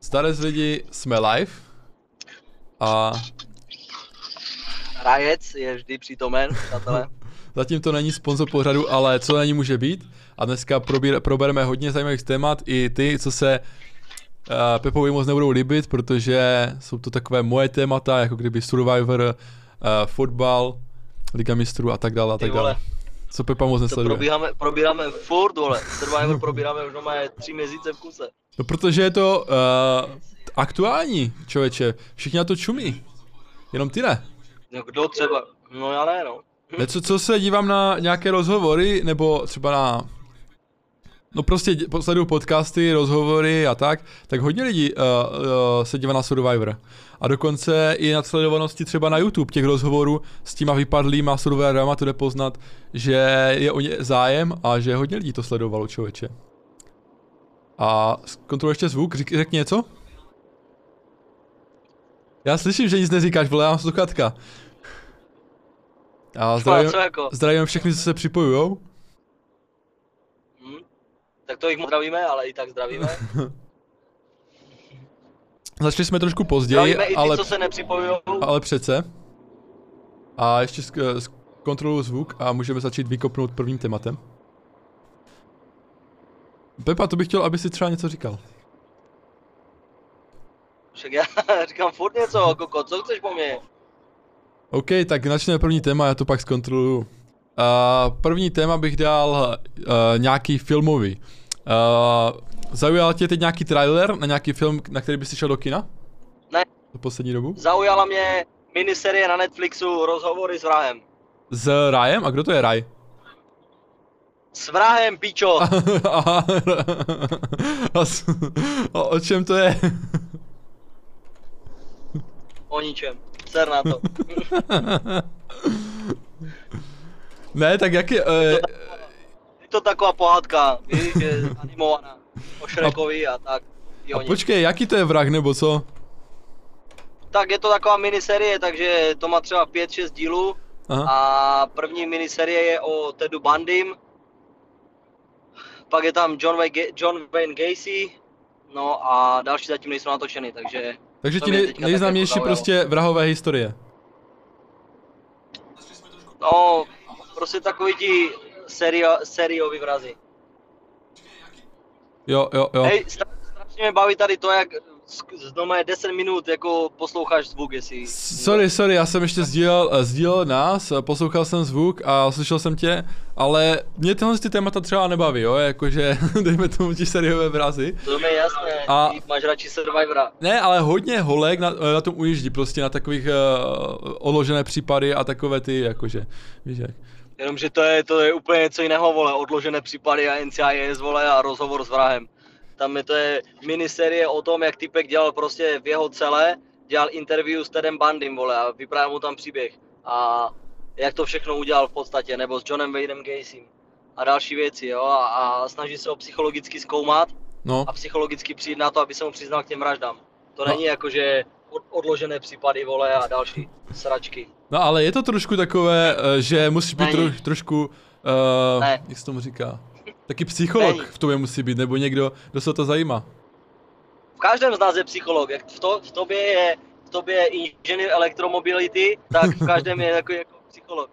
Starec lidi, jsme live. A Rajec je vždy přítomen, přátelé. zatím to není sponzor pořadu, ale co na ní může být. A dneska probír, probereme hodně zajímavých témat, i ty, co se uh, Pepovi moc nebudou líbit, protože jsou to takové moje témata, jako kdyby Survivor, uh, fotbal, Liga mistrů a tak dále a tak dále. Co Pepa moc to nesleduje. probíráme, probíráme furt, vole. Survivor probíráme už doma tři měsíce v kuse. No protože je to uh, aktuální, člověče. Všichni na to čumí. Jenom ty ne. No kdo třeba? No já ne, no. Ne, co, co se dívám na nějaké rozhovory, nebo třeba na... No prostě sleduju podcasty, rozhovory a tak, tak hodně lidí uh, uh, se dívá na Survivor. A dokonce i na sledovanosti třeba na YouTube těch rozhovorů s těma vypadlýma Survivorama to jde poznat, že je o ně zájem a že hodně lidí to sledovalo, člověče. A kontroluji ještě zvuk, Řek, řekni něco? Já slyším, že nic neříkáš, vole, já mám sluchatka. A zdravím, jako? zdravím všechny, co se připojujou. Hm? Tak to jich zdravíme, ale i tak zdravíme. Začali jsme trošku později, ty, ale, co se ale přece. A ještě sk- sk- kontroluji zvuk a můžeme začít vykopnout prvním tématem. Pepa, to bych chtěl, aby si třeba něco říkal. Však já říkám furt něco, koko, co chceš po mně? OK, tak začneme první téma, já to pak zkontroluju. Uh, první téma bych dal uh, nějaký filmový. Uh, zaujal tě teď nějaký trailer na nějaký film, na který bys šel do kina? Ne. Za poslední dobu? Zaujala mě miniserie na Netflixu Rozhovory s vrahem. S Rajem? A kdo to je Raj? S vrahem, pičo! Aha. A s- a o čem to je? O ničem. Ser na to. ne, tak jak je... Uh, Je to taková pohádka, víš, že je animovaná. O Shrekovi a tak. A o něm. počkej, jaký to je vrah, nebo co? Tak je to taková miniserie, takže to má třeba 5-6 dílů. Aha. A první miniserie je o Tedu Bandym. Pak je tam John Wayne, John Wayne Gacy. No a další zatím nejsou natočeny, takže Takže ti nej, nejznámější zaujalo. prostě vrahové historie. no, prostě takový ti serio, seriový vrazy. Jo, jo, jo. Hej, stra- strašně mě baví tady to, jak z, z doma je 10 minut jako posloucháš zvuk, jestli... Sorry, sorry, já jsem ještě sdílel, eh, sdílel nás, eh, poslouchal jsem zvuk a slyšel jsem tě, ale mě tyhle ty témata třeba nebaví, jo, jakože dejme tomu ti seriové vrazy. To mi je jasné, A- ty máš radši Survivora. Ne, ale hodně holek na, na tom ujíždí, prostě na takových uh, odložené případy a takové ty, jakože, víš jak. Jenomže to je, to je úplně něco jiného, vole, odložené případy a NCIS, vole, a rozhovor s vrahem. Tam je to je miniserie o tom, jak typek dělal prostě v jeho celé, dělal interview s Tedem Bandym, vole, a vyprávěl mu tam příběh. A jak to všechno udělal v podstatě, nebo s Johnem Wadeem Gacym a další věci, jo, a, a snaží se ho psychologicky zkoumat No, a psychologicky přijít na to, aby se mu přiznal k těm vraždám. To No. není jako, že od- odložené případy, vole, a další sračky. no ale je to trošku takové, eh, že musíš být tro, trošku, uh, Ne. jak se tomu říká, taky psycholog Není. v tobě musí být, nebo někdo, kdo se o to zajímá. v každém z nás je psycholog. Jak v, to, v tobě je v tobě je inženýr elektromobility, tak v každém je takový jako psycholog.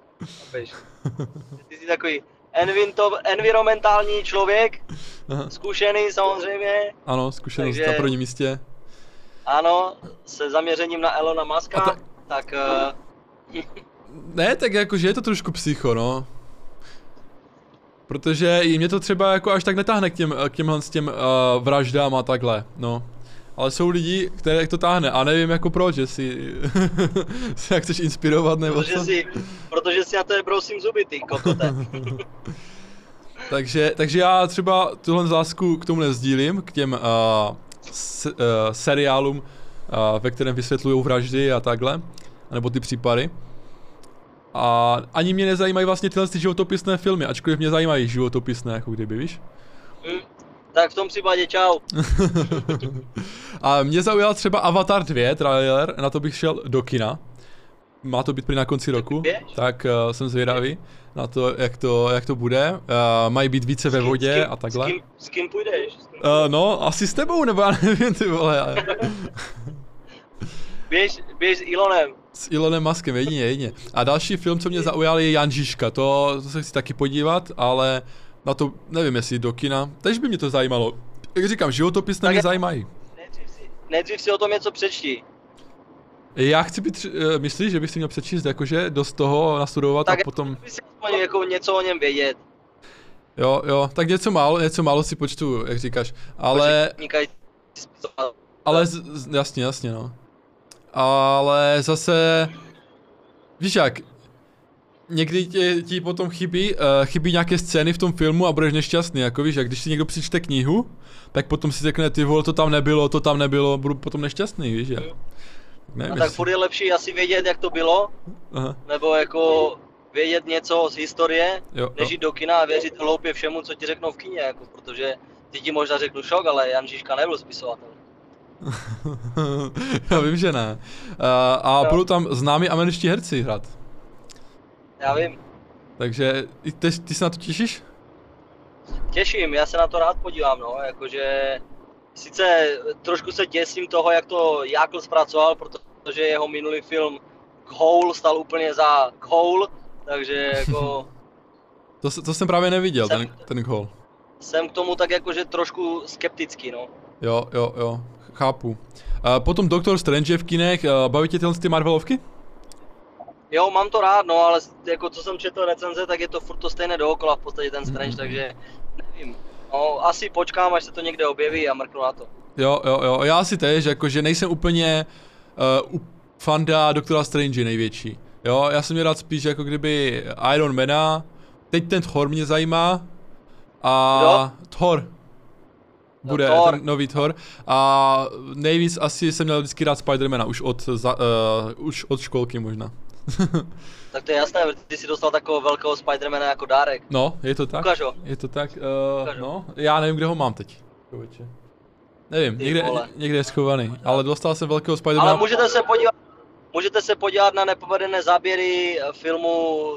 Ty jsi takový envinto, environmentální člověk, Aha. zkušený samozřejmě, Ano, zkušenost Takže- na prvním místě. ano, se zaměřením na Elona Muska, ta- tak uh, Ne, tak jakože je to trošku psycho, no. Protože i mě to třeba jako až tak netáhne k těm, k těmhle s těm uh, vraždám a takhle, no. Ale jsou lidi, které to táhne a nevím jako proč, jestli se jak chceš inspirovat nebo protože co. si, protože si na to brousím zuby, ty kokote. Takže, takže já třeba tuhle lásku k tomu nezdílím, k těm uh, se, uh, seriálům, uh, ve kterém vysvětlují vraždy a takhle, nebo ty případy. A ani mě nezajímají vlastně tyhle ty životopisné filmy, ačkoliv mě zajímají životopisné, jako kdyby, víš? Hm, tak v tom případě čau. a mě zaujal třeba Avatar 2 trailer, na to bych šel do kina. má to být prý na konci roku, tak uh, jsem zvědavý na to, jak to, jak to bude. Uh, mají být více ve vodě s kým, a takhle. S kým, s kým půjdeš? S kým? Uh, no, asi s tebou, nebo já nevím, ty vole. Běž, běž s Elonem. S Elonem Muskem, jedině, jedině. A další film, co mě zaujal, je Jan Žižka. To, to se chci taky podívat, ale na to nevím, jestli do kina. Tež by mě to zajímalo. Jak říkám, životopisné Tak mě zajímají. Nejdřív si, nejdřív si o tom něco přečti. Já chci být, uh, myslíš, že bych si měl přečíst, jakože dost toho nastudovat Tak a potom, By si aspoň jako něco o něm vědět. jo, jo, tak něco málo, něco málo si počtu, jak říkáš, ale, ale, z, z, jasně, jasně, no. Ale zase, víš jak, někdy ti, ti potom chybí, uh, chybí nějaké scény v tom filmu a budeš nešťastný, jako víš, jak když si někdo přečte knihu, tak potom si řekne, ty vole, to tam nebylo, to tam nebylo, budu potom nešťastný, víš, jak. Nevím, A tak furt je lepší asi vědět, jak to bylo, Aha, nebo jako vědět něco z historie, jo, než jít do kina a věřit hloupě všemu, co ti řeknou v kině, jako, protože ty ti možná řeknu šok, ale Jan Žižka nebyl spisovatel. Já vím, že ne. Uh, a Jo. budou tam známí američtí herci hrát. Já vím, Takže ty, ty se na to těšíš? těším, já se na to rád podívám, no, jakože sice trošku se děsím toho, jak to Jákl zpracoval, protože jeho minulý film Hole stal úplně za Hole, takže jako To, to jsem právě neviděl, Jsem- ten, ten gol. jsem k tomu tak jakože trošku skeptický, no. Jo, jo, jo, chápu. Uh, potom Doctor Strange je v kinech, uh, baví tě tyhle ty Marvelovky? Jo, mám to rád, no, ale jako co jsem četl recenze, tak je to furt to stejné dookola v podstatě ten Strange, Mhm. takže nevím. No, asi počkám, až se to někde objeví a mrknu na to. Jo, jo, jo, já si tež, jakože nejsem úplně uh, fanda Doktora Strange největší. Jo, já jsem měl rád spíš jako kdyby Iron Mana, teď ten Thor mě zajímá a Kdo? Thor. Bude Thor. ten nový Thor a nejvíc asi jsem měl vždycky rád Spidermana, už od, za, uh, už od školky možná. Tak to je jasné, ty jsi dostal takového velkého Spidermana jako dárek. no, je to tak? Ukaž ho. Je to tak, uh, Ukaž no, já nevím, kde ho mám teď. Člověče. Nevím, Ty někde, vole. někde je schovaný, ale dostal jsem velkého Spidermana. Ale můžete se podívat, můžete se podívat na nepovedené záběry eh, filmu,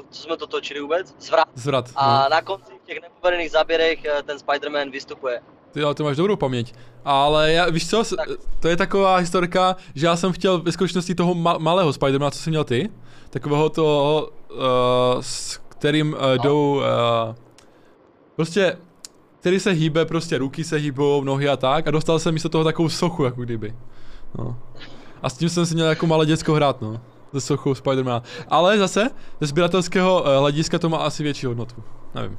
co jsme to točili vůbec, Zvrat. Zvrat. A no. na konci těch nepovedených záběrech ten Spider-Man vystupuje. Ty, ale ty máš dobrou paměť. Ale já, víš co, Tak. to je taková historka, že já jsem chtěl ve skutečnosti toho ma- malého Spidermana, co jsi měl ty, takového toho, uh, s kterým uh, No. jdou, uh, prostě, který se hýbe, prostě ruky se hýbou, nohy a tak, a dostal jsem místo toho takovou sochu, jako kdyby. No. A s tím jsem si měl jako malé děcko hrát, no. Ze sochou Spidermana. Ale zase, ze sběratelského hlediska to má asi větší hodnotu. Nevím.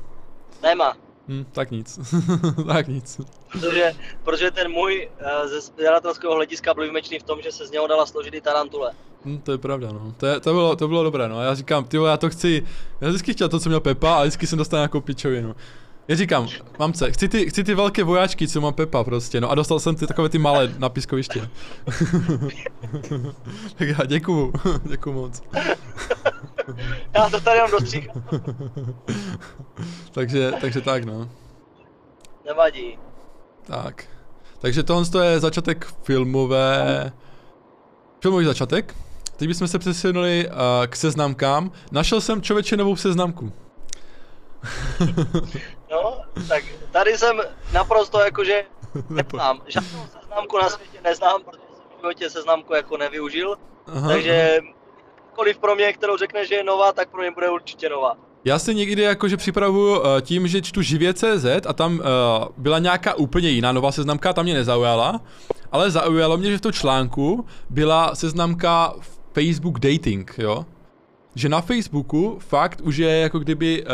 Nemá, Hm, tak nic. tak nic. protože, protože ten můj eh, ze sběratelského hlediska byl výjimečný v tom, že se z něho dala složit i tarantule. Hm, to je pravda, no. To, je, to, bylo, to bylo dobré, no. Já říkám, ty já to chci, já vždycky chtěl to, co měl Pepa, a vždycky jsem dostal nějakou pičovinu. Já říkám, mamce, chci ty, chci ty velké vojáčky, co má Pepa prostě, no a dostal jsem ty takové ty malé na pískoviště. tak já děkuju, děkuju moc. Já to tady jenom dostříkám. takže, takže tak, no. Nevadí. Tak. Takže tohle to je začátek filmové... Filmový začátek. Teď bychom se přesunuli uh, k seznamkám. Našel jsem člověče novou seznamku. No, tak tady jsem naprosto jakože neznám. Žádnou seznamku na světě neznám, protože jsem v životě seznamku jako nevyužil. Aha, Takže jakkoliv pro mě, kterou řekne, že je nová, tak pro mě bude určitě nová. Já se někdy jakože připravuju uh, tím, že čtu živě.cz a tam uh, byla nějaká úplně jiná nová seznamka, ta mě nezaujala, ale zaujalo mě, že v tom článku byla seznamka Facebook Dating, jo? Že na Facebooku fakt už je jako kdyby uh,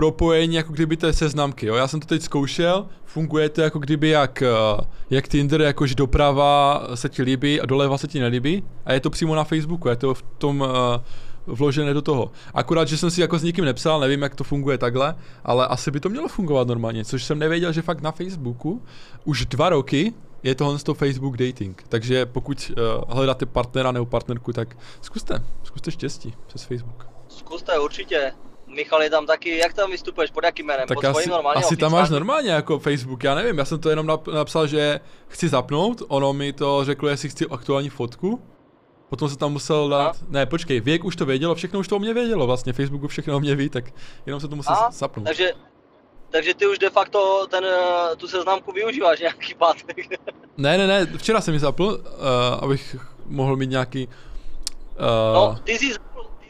propojení jako kdyby té seznamky, jo? Já jsem to teď zkoušel, funguje to jako kdyby jak, uh, jak Tinder, jakože doprava se ti líbí a doleva se ti nelíbí a je to přímo na Facebooku, je to v tom uh, vložené do toho. Akorát, že jsem si jako s nikým nepsal, nevím, jak to funguje takhle, ale asi by to mělo fungovat normálně, což jsem nevěděl, že fakt na Facebooku už dva roky je tohle to Facebook dating. Takže pokud uh, hledáte partnera nebo partnerku, tak zkuste, zkuste štěstí přes Facebook. Zkuste určitě. Michal je tam taky, jak tam vystupuješ, pod jakým jménem? Tak pod asi, normálně asi tam máš normálně jako Facebook, já nevím, já jsem to jenom nap, napsal, že chci zapnout, ono mi to řeklo, jestli chci aktuální fotku Potom se tam musel dát, ne počkej, věk už to vědělo, všechno už to o mě vědělo vlastně, Facebooku všechno o mě ví, tak jenom se to musel A, zapnout. takže, takže ty už de facto ten, eh, tu seznamku využíváš nějaký pátek. Ne, ne, ne, včera jsem ji zapl, uh, abych mohl mít nějaký... Uh, No, ty jsi,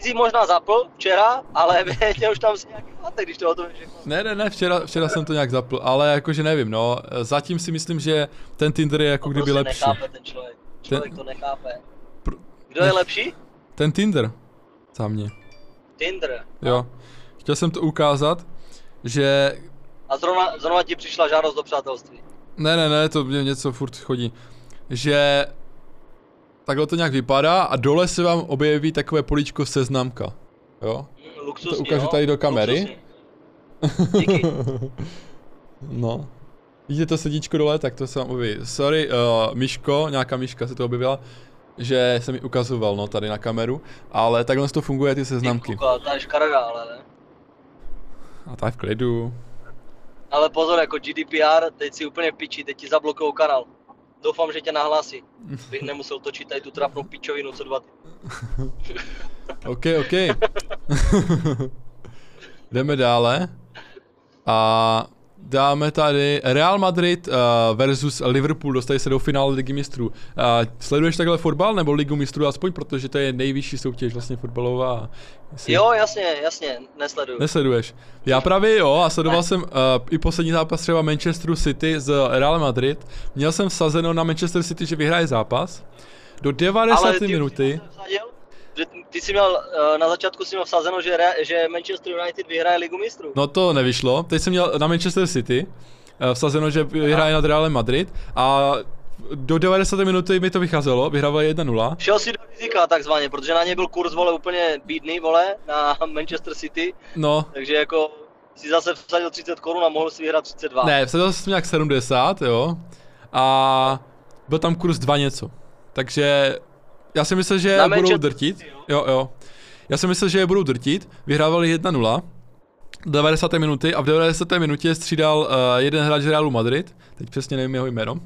jsi možná zapl včera, ale větě už tam si nějaký pátek, když to o tom všechno. Ne, ne, ne, včera, včera jsem to nějak zapl, ale jakože nevím, no, zatím si myslím, že ten Tinder je jako To kdyby prostě lepší. nechápe ten člověk. Člověk to nechápe. Pr- Kdo je nech- lepší? Ten Tinder, za mě, Tinder. jo. Chtěl jsem to ukázat, že A zrovna, zrovna ti přišla žádost do přátelství. Ne, ne, ne, to mě něco furt chodí. Že takhle to nějak vypadá a dole se vám objeví takové políčko seznamka. Jo? Luxusní, To ukážu no. tady do kamery. Díky. no. Vidíte to sedíčko dole, tak to se vám objeví. Sorry, uh, Myško, nějaká Myška se to objevila, že jsem mi ukazoval, no, tady na kameru, ale takhle to funguje ty seznamky. Kuka, ta je škaredá, ale ne. A tak v klidu. Ale pozor, jako GDPR, teď si úplně pičí, teď ti zablokují kanál. Doufám, že tě nahlásí. Bych nemusel točit tady tu trapnou pičovinu co dva týdny. OK, OK. Jdeme dále. A dáme tady Real Madrid uh, versus Liverpool, dostali se do finále ligy mistrů. Uh, sleduješ takhle fotbal nebo ligu mistrů aspoň, protože to je nejvyšší soutěž vlastně fotbalová. Jestli Jo, jasně, jasně, nesleduju. Nesleduješ. Já právě jo a sledoval jsem uh, i poslední zápas třeba Manchesteru City z Real Madrid. Měl jsem vsazeno na Manchester City, že vyhraje zápas. Do 90. ty už minuty. jsi vsadil, Že ty jsi měl, eh, na začátku si měl vsazeno, že, Re- že Manchester United vyhraje ligu mistrů. No to nevyšlo. Teď jsem měl na Manchester City eh, vsazeno, že vyhraje nad Realem Madrid a do 90. minuty mi to vycházelo, vyhrávali 1-0. Šel si do rizika takzvaně, protože na ně byl kurz vole úplně bídný, vole, na Manchester City, No, takže jako si zase vsadil 30 korun a mohl si vyhrát 32. ne, vsadil jsem nějak 70, jo. A byl tam kurz 2 něco. Takže já si myslel, že Na budou drtit. Jo? Jo. Já si myslel, že je budou drtit. Vyhrávali 1-0. 90. minuty a v 90. minutě střídal uh, jeden hráč Realu Madrid, teď přesně nevím jeho jméno,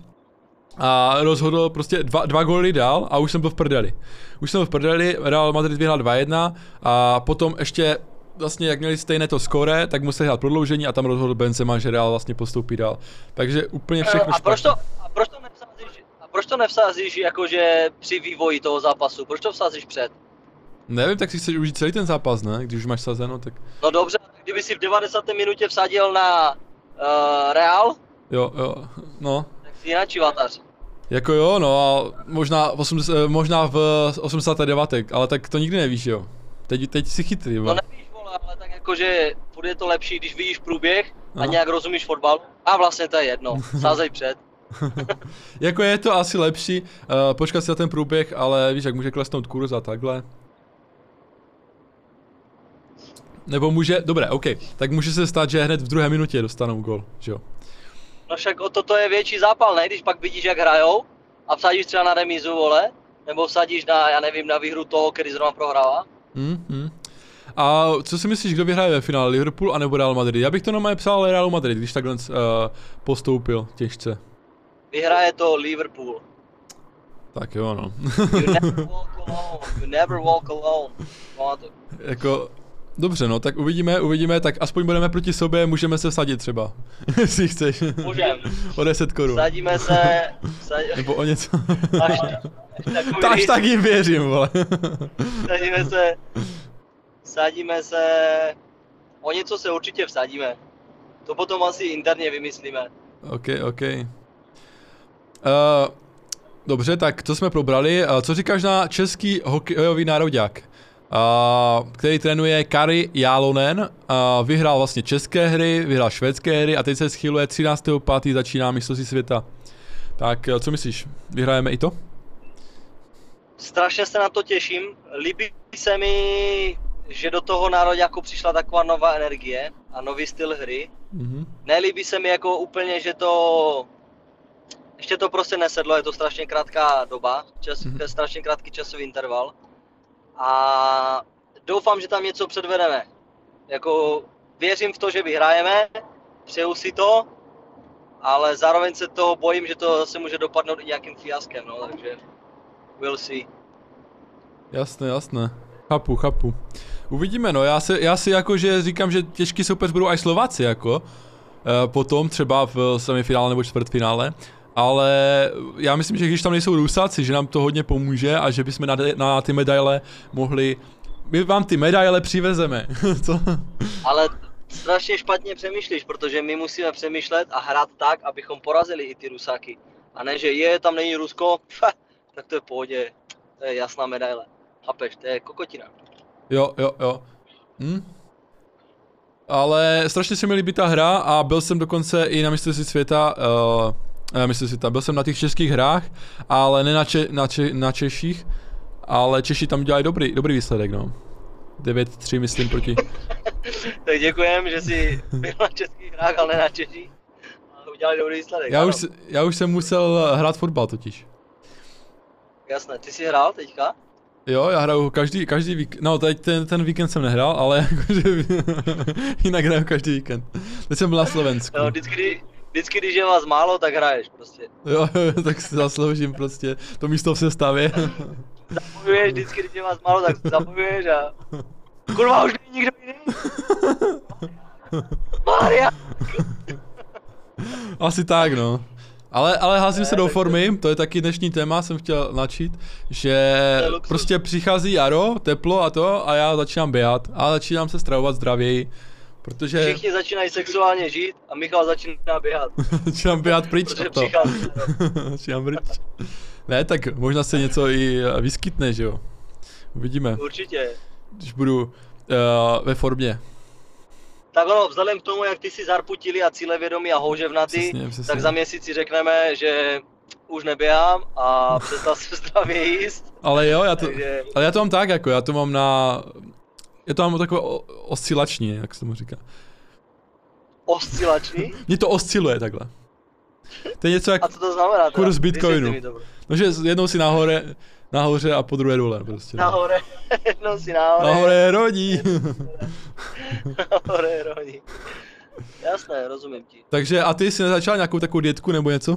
a rozhodl prostě dva, dva góly dál a už jsem byl v prdeli. Už jsem byl v prdeli, Real Madrid vyhrál 2-1 a potom ještě vlastně jak měli stejné to skóre, tak museli hrát prodloužení a tam rozhodl Benzema, že Real vlastně postoupí dál. Takže úplně všechno Eh, a proč to, a proč to a proč to nevsázíš jakože při vývoji toho zápasu, proč to vsázíš před? Nevím, tak si chceš užít celý ten zápas, ne? Když už máš sazeno, tak No dobře, kdyby si v 90. minutě vsadil na uh, Real, jo, jo, no. tak si jinak vatař. Jako jo, no a možná, v 80, eh, možná v 89, ale tak to nikdy nevíš, jo. Teď, teď si chytrý, No vole. nevíš, vole, ale tak jakože bude to lepší, když vidíš průběh a Aha. nějak rozumíš fotbal. A vlastně to je jedno, sázej před. jako je to asi lepší uh, počkat si na ten průběh, ale víš, jak může klesnout kurz a takhle. Nebo může, dobré, OK, tak může se stát, že hned v druhé minutě dostanou gol, že jo. No však o toto je větší zápal, ne? Když pak vidíš, jak hrajou a vsadíš třeba na remízu, vole, nebo vsadíš na, já nevím, na výhru toho, který zrovna prohrává. Hmm, hmm. A co si myslíš, kdo vyhraje ve finále, Liverpool anebo Real Madrid? Já bych to normálně psal Real Madrid, když takhle uh, postoupil těžce. Vyhraje to Liverpool. Tak jo, no. You never walk alone. You never walk alone. Jako, dobře no, tak uvidíme, uvidíme, tak aspoň budeme proti sobě, můžeme se vsadit třeba, jestli chceš. Můžem. o 10 korun. Sadíme se, sadí, Nebo o něco. až, takový, tak jim věřím, vole. sadíme se, sadíme se, o něco se určitě vsadíme. To potom asi interně vymyslíme. ok, ok. Uh, dobře, tak to jsme probrali. Uh, co říkáš na český hokejový nároďák? Uh, který trénuje Kari Jalonen, uh, vyhrál vlastně české hry, vyhrál švédské hry a teď se schyluje 13.5. začíná mistrovství světa. Tak co myslíš, vyhrajeme i to? Strašně se na to těším. Líbí se mi, že do toho nároďáku přišla taková nová energie a nový styl hry. Mhm. Nelíbí se mi jako úplně, že to... Ještě to prostě nesedlo, je to strašně krátká doba, čas, Mhm. mm-hmm. strašně krátký časový interval. A doufám, že tam něco předvedeme. Jako věřím v to, že vyhrajeme, přeju si to, ale zároveň se toho bojím, že to zase může dopadnout i nějakým fiaskem, no, takže we'll see. Jasné, jasné. Chápu, chápu. Uvidíme, no, já, se, já si jakože říkám, že těžký soupeř budou aj Slováci, jako. E, potom třeba v semifinále nebo čtvrtfinále. Ale já myslím, že když tam nejsou Rusáci, že nám to hodně pomůže a že bychom na, na ty medaile mohli my vám ty medaile přivezeme. Co? Ale strašně špatně přemýšlíš, protože my musíme přemýšlet a hrát tak, abychom porazili i ty Rusáky. A ne, že je, tam není Rusko, tak to je v pohodě, to je jasná medaile. Chápeš, to je kokotina. Jo, jo, jo. Hm? Ale strašně se mi líbí ta hra a byl jsem dokonce i na mistrovství světa, uh, myslím si tam, byl jsem na těch českých hrách, ale ne na, če, na, če, na Češích, ale Češi tam dělají dobrý, dobrý výsledek, no. 9-3 myslím proti. tak děkujem, že jsi byl na českých hrách, ale ne na Češích. Udělali dobrý výsledek. Já už, já už jsem musel hrát fotbal totiž. Jasné, ty jsi hrál teďka? Jo, já hraju každý, každý víkend, no teď ten, ten víkend jsem nehrál, ale jakože jinak hraju každý víkend. Teď jsem byl na Slovensku. Jo, vždycky, vždycky, když je vás málo, tak hraješ prostě. Jo, tak si zasloužím prostě to místo v sestavě. Zabojuješ vždycky, když je vás málo, tak zabojuješ a... Kurva, už není nikdo jiný? Maria! Asi tak, no. Ale, ale házím se do formy, to je taky dnešní téma, jsem chtěl načít, že prostě přichází jaro, teplo a to a já začínám běhat a začínám se stravovat zdravěji, protože... Všichni začínají sexuálně žít a Michal začíná běhat. začínám běhat pryč Protože to. začínám pryč. Ne, tak možná se něco i vyskytne, že jo. Uvidíme. Určitě. Když budu uh, ve formě. Tak ono, vzhledem k tomu, jak ty si zarputili a cílevědomí a houževnatý, přesně, přesně. tak za měsíc si řekneme, že už neběhám a přestal jsem zdravě jíst. Ale jo, já to, Takže... ale já to mám tak, jako já to mám na, já to mám takové oscilační, jak se tomu říká. Oscilační? Mně to osciluje takhle. To je něco jak a co to znamená kurz Bitcoinu. No, že jednou si nahoře, nahoře a po druhé dole prostě. Nahoře, jednou si nahoře. Nahoře rodí. nahoře rodí. Jasné, rozumím ti. Takže a ty jsi nezačal nějakou takovou dietku nebo něco?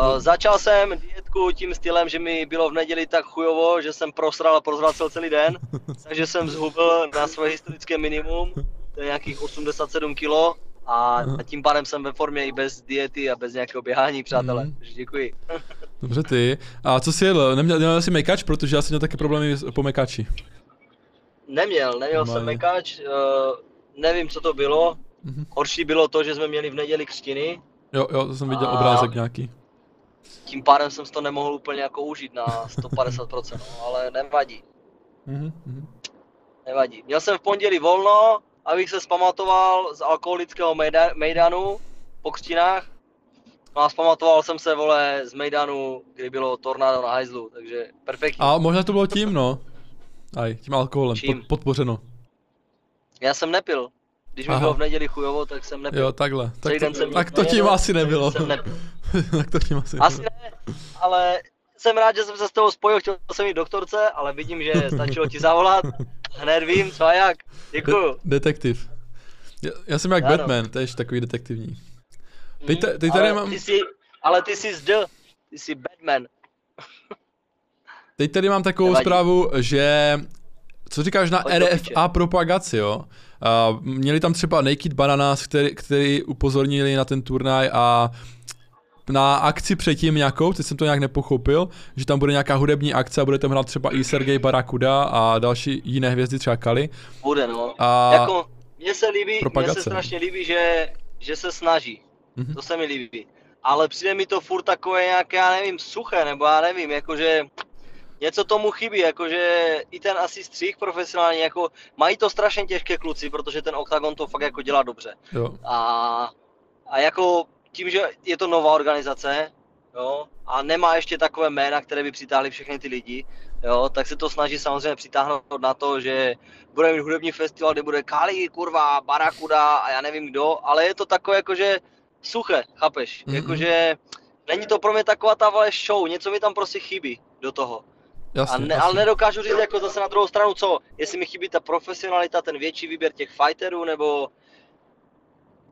Uh, začal jsem dietku tím stylem, že mi bylo v neděli tak chujovo, že jsem prosral a prozvracel celý den, takže jsem zhubil na své historické minimum, to je nějakých 87 kilo a, a tím pádem jsem ve formě i bez diety a bez nějakého běhání, přátelé. Mm. Takže děkuji. Dobře ty. A co jsi jedl? Neměl, neměl jsi mekač, protože já jsem měl také problémy po mekači. Neměl, neměl Normálně. jsem mekač, uh, nevím co to bylo. Mm-hmm. Horší bylo to, že jsme měli v neděli křtiny. Jo, jo, to jsem viděl a... obrázek nějaký. Tím pádem jsem to nemohl úplně jako užít na 150%, no, ale nevadí. Mm-hmm. Nevadí. Měl jsem v pondělí volno, abych se zpamatoval z alkoholického mejda, mejdanu po křtinách. No a zpamatoval jsem se, vole, z mejdanu, kdy bylo tornádo na hajzlu, takže perfektní. A možná to bylo tím, no. Aj, tím alkoholem, Čím? Pod, podpořeno. Já jsem nepil. Když mi Aha. bylo v neděli chujovo, tak jsem nepil. Jo, takhle. Tak to, jsem tak to tím asi nebylo. tak to tím asi Asi ne, ale jsem rád, že jsem se s toho spojil, chtěl jsem jít doktorce, ale vidím, že stačilo ti zavolat. Hned vím, co a jak. Děkuju. De- detektiv. Já, já jsem jak ano. Batman, to je takový detektivní. Teď, teď tady ale mám... Ty jsi, ale ty jsi zde, ty jsi Batman. Teď tady mám takovou Nevadí. zprávu, že co říkáš na RFA propagaci, jo? Uh, měli tam třeba Naked Bananas, který, který upozornili na ten turnaj a na akci předtím nějakou, teď jsem to nějak nepochopil, že tam bude nějaká hudební akce a bude tam hrát třeba i Sergej Barakuda a další jiné hvězdy, třeba Kali. Bude, no. A jako, mně se líbí, mně se strašně líbí, že, že se snaží. Mm-hmm. To se mi líbí. Ale přijde mi to furt takové nějaké, já nevím, suché, nebo já nevím, jakože něco tomu chybí, jakože i ten asi střih profesionální, jako mají to strašně těžké kluci, protože ten Octagon to fakt jako dělá dobře. Jo. A, a jako tím, že je to nová organizace, jo, a nemá ještě takové jména, které by přitáhly všechny ty lidi, jo, tak se to snaží samozřejmě přitáhnout na to, že bude mít hudební festival, kde bude Kali, kurva, Barakuda a já nevím kdo, ale je to takové jakože suché, chápeš, mm-hmm. jakože není to pro mě taková ta vole show, něco mi tam prostě chybí do toho. Jasně, a ne, jasně. Ale nedokážu říct jako zase na druhou stranu co, jestli mi chybí ta profesionalita, ten větší výběr těch fighterů, nebo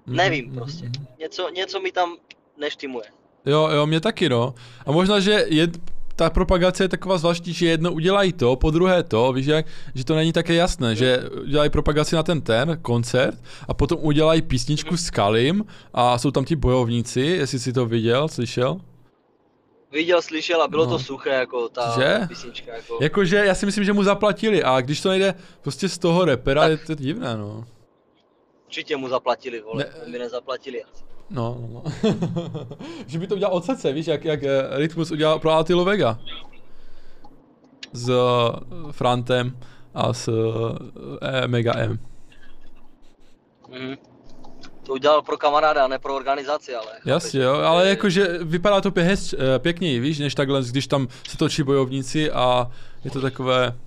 Mm-hmm. Nevím mhm, prostě. Mm-hmm. Něco, něco mi tam neštimuje. Jo, jo, mě taky no. A možná, že je, ta propagace je taková zvláštní, že jedno udělají to, po druhé to, víš jak, že to není také jasné, že udělají propagaci na ten ten koncert a potom udělají písničku s Kalim a jsou tam ti bojovníci, jestli si to viděl, slyšel? Viděl, slyšel a bylo No. to suché, jako ta Že? písnička. Jako. Jakože já si myslím, že mu zaplatili a když to nejde prostě z toho repera, Tak. je to divné, no. Určitě mu zaplatili, vole, Ne. mi nezaplatili. asi. No, no, no. že by to udělal od srdce, víš, jak, jak eh, Rytmus udělal pro Attilo Vega. S eh, Frantem a s eh, Mega M. Mhm. To udělal pro kamaráda, ne pro organizaci, ale. Jasně, jo, ale jakože vypadá to pě- hez, pěkněji, víš, než takhle, když tam se točí bojovníci a je to takové,